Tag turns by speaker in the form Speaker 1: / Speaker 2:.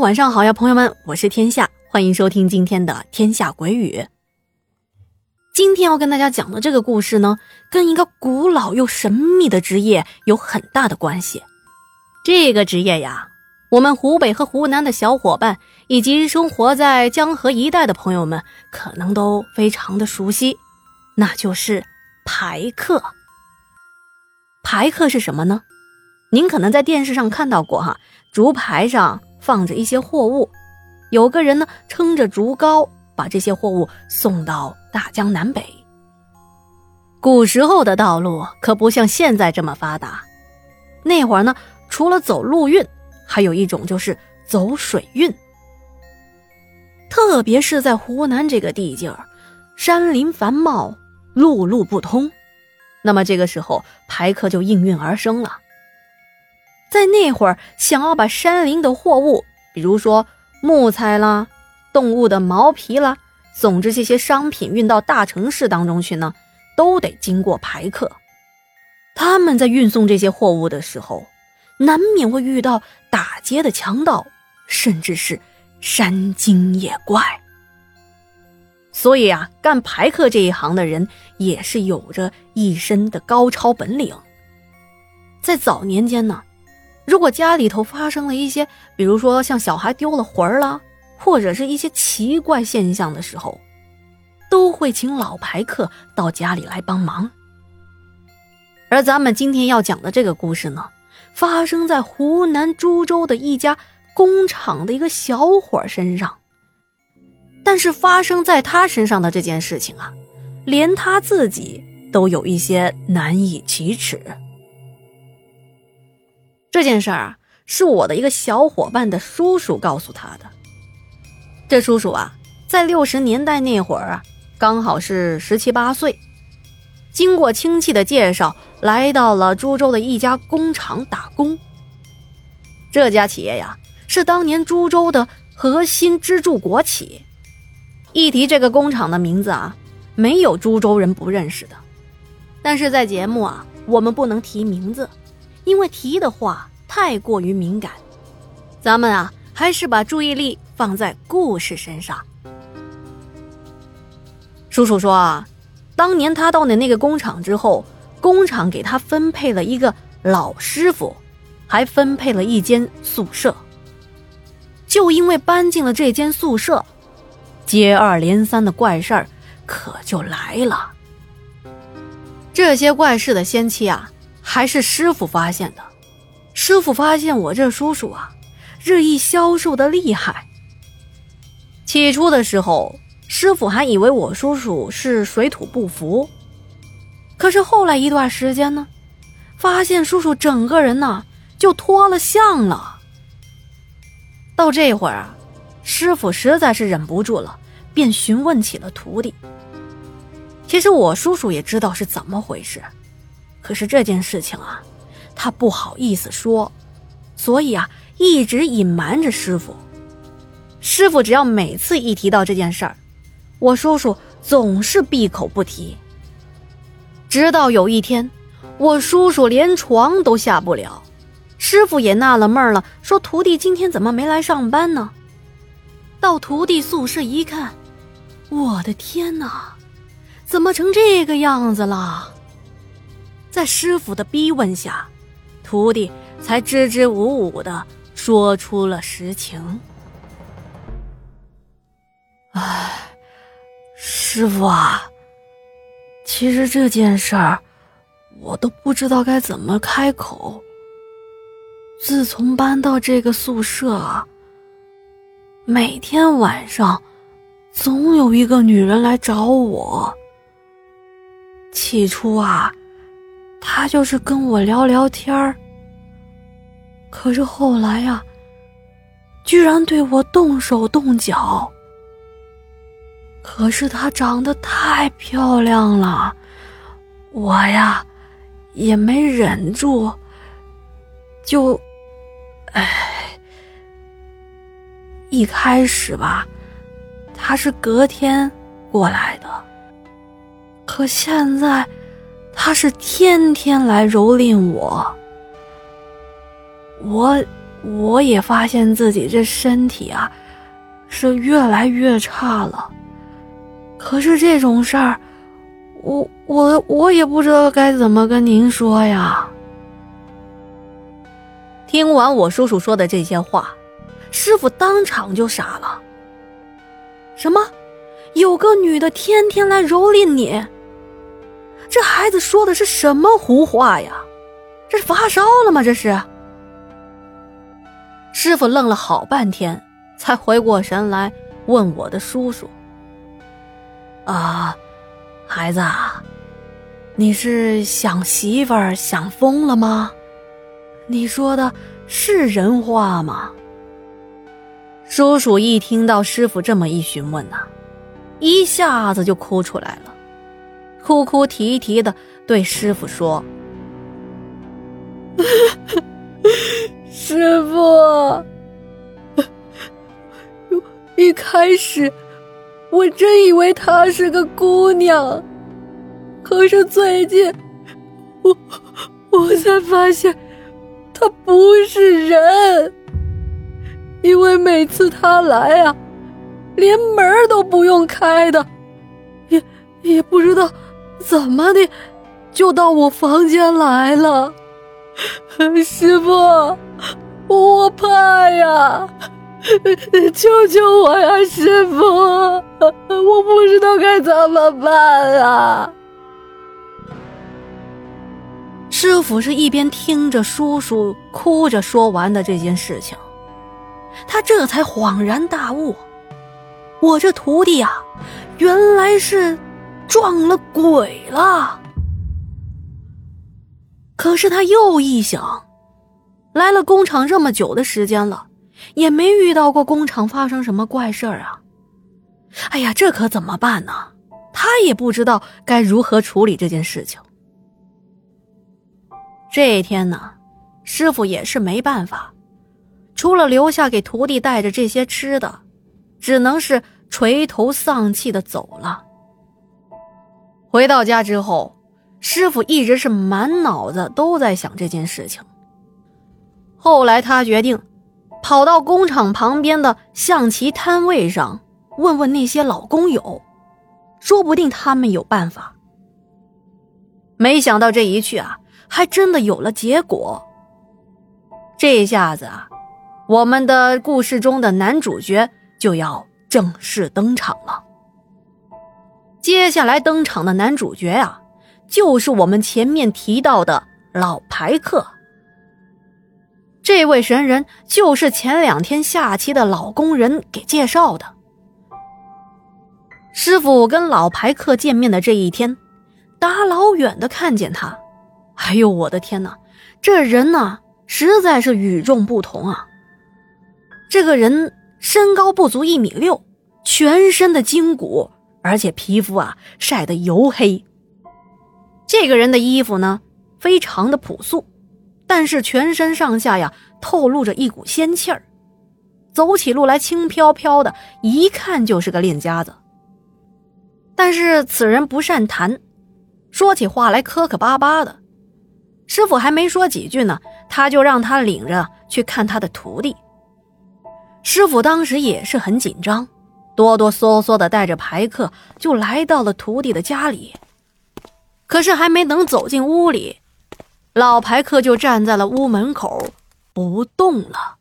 Speaker 1: 晚上好呀，朋友们，我是天下，欢迎收听今天的《天下鬼语》。今天要跟大家讲的这个故事呢，跟一个古老又神秘的职业有很大的关系。这个职业呀，我们湖北和湖南的小伙伴以及生活在江河一带的朋友们，可能都非常的熟悉，那就是排客。排客是什么呢？您可能在电视上看到过哈，竹排上放着一些货物，有个人呢撑着竹篙，把这些货物送到大江南北。古时候的道路可不像现在这么发达，那会儿呢，除了走陆运，还有一种就是走水运。特别是在湖南这个地界儿，山林繁茂，陆路不通，那么这个时候排客就应运而生了。在那会儿，想要把山林的货物，比如说木材啦、动物的毛皮啦，总之这些商品运到大城市当中去呢，都得经过排客。他们在运送这些货物的时候，难免会遇到打劫的强盗，甚至是山精野怪。所以啊，干排客这一行的人也是有着一身的高超本领。在早年间呢。如果家里头发生了一些，比如说像小孩丢了魂儿了，或者是一些奇怪现象的时候，都会请老牌客到家里来帮忙。而咱们今天要讲的这个故事呢，发生在湖南株洲的一家工厂的一个小伙身上。但是发生在他身上的这件事情啊，连他自己都有一些难以启齿。这件事儿啊，是我的一个小伙伴的叔叔告诉他的。这叔叔啊，在六十年代那会儿啊，刚好是十七八岁，经过亲戚的介绍，来到了株洲的一家工厂打工。这家企业呀，是当年株洲的核心支柱国企。一提这个工厂的名字啊，没有株洲人不认识的。但是在节目啊，我们不能提名字。因为提的话太过于敏感，咱们啊还是把注意力放在故事身上。叔叔说啊，当年他到的那个工厂之后，工厂给他分配了一个老师傅，还分配了一间宿舍。就因为搬进了这间宿舍，接二连三的怪事儿可就来了。这些怪事的先期啊。还是师傅发现的。师傅发现我这叔叔啊，日益消瘦的厉害。起初的时候，师傅还以为我叔叔是水土不服。可是后来一段时间呢，发现叔叔整个人呢就脱了相了。到这会儿啊，师傅实在是忍不住了，便询问起了徒弟。其实我叔叔也知道是怎么回事。可是这件事情啊，他不好意思说，所以啊，一直隐瞒着师傅。师傅只要每次一提到这件事儿，我叔叔总是闭口不提。直到有一天，我叔叔连床都下不了，师傅也纳了闷儿了，说：“徒弟今天怎么没来上班呢？”到徒弟宿舍一看，我的天哪，怎么成这个样子了？在师傅的逼问下，徒弟才支支吾吾的说出了实情。哎，师傅啊，其实这件事儿我都不知道该怎么开口。自从搬到这个宿舍，每天晚上总有一个女人来找我。起初啊。他就是跟我聊聊天儿，可是后来呀，居然对我动手动脚。可是她长得太漂亮了，我呀也没忍住，就，哎，一开始吧，他是隔天过来的，可现在。他是天天来蹂躏我，我我也发现自己这身体啊，是越来越差了。可是这种事儿，我我我也不知道该怎么跟您说呀。听完我叔叔说的这些话，师傅当场就傻了。什么？有个女的天天来蹂躏你？这孩子说的是什么胡话呀？这是发烧了吗？这是。师傅愣了好半天，才回过神来，问我的叔叔：“啊，孩子，你是想媳妇儿想疯了吗？你说的是人话吗？”叔叔一听到师傅这么一询问呐，一下子就哭出来了，哭哭啼啼的对师傅说。师傅，一开始我真以为她是个姑娘，可是最近我我才发现她不是人，因为每次她来啊，连门都不用开的，也也不知道怎么的就到我房间来了。师傅，我怕呀！救救我呀，师傅！我不知道该怎么办啊！师傅是一边听着叔叔哭着说完的这件事情，他这才恍然大悟：我这徒弟啊，原来是撞了鬼了。可是他又一想，来了工厂这么久的时间了，也没遇到过工厂发生什么怪事儿啊！哎呀，这可怎么办呢？他也不知道该如何处理这件事情。这一天呢，师傅也是没办法，除了留下给徒弟带着这些吃的，只能是垂头丧气的走了。回到家之后。师傅一直是满脑子都在想这件事情。后来他决定跑到工厂旁边的象棋摊位上问问那些老工友，说不定他们有办法。没想到这一去啊，还真的有了结果。这下子啊，我们的故事中的男主角就要正式登场了。接下来登场的男主角呀。就是我们前面提到的老牌客，这位神人就是前两天下棋的老工人给介绍的。师傅跟老牌客见面的这一天，大老远的看见他，哎呦我的天哪，这人呢实在是与众不同啊！这个人身高不足一米六，全身的筋骨，而且皮肤啊晒得黝黑。这个人的衣服呢，非常的朴素，但是全身上下呀透露着一股仙气儿，走起路来轻飘飘的，一看就是个练家子。但是此人不善谈，说起话来磕磕巴巴的。师傅还没说几句呢，他就让他领着去看他的徒弟。师傅当时也是很紧张，哆哆嗦嗦的带着排客就来到了徒弟的家里。可是还没等走进屋里，老排客就站在了屋门口，不动了。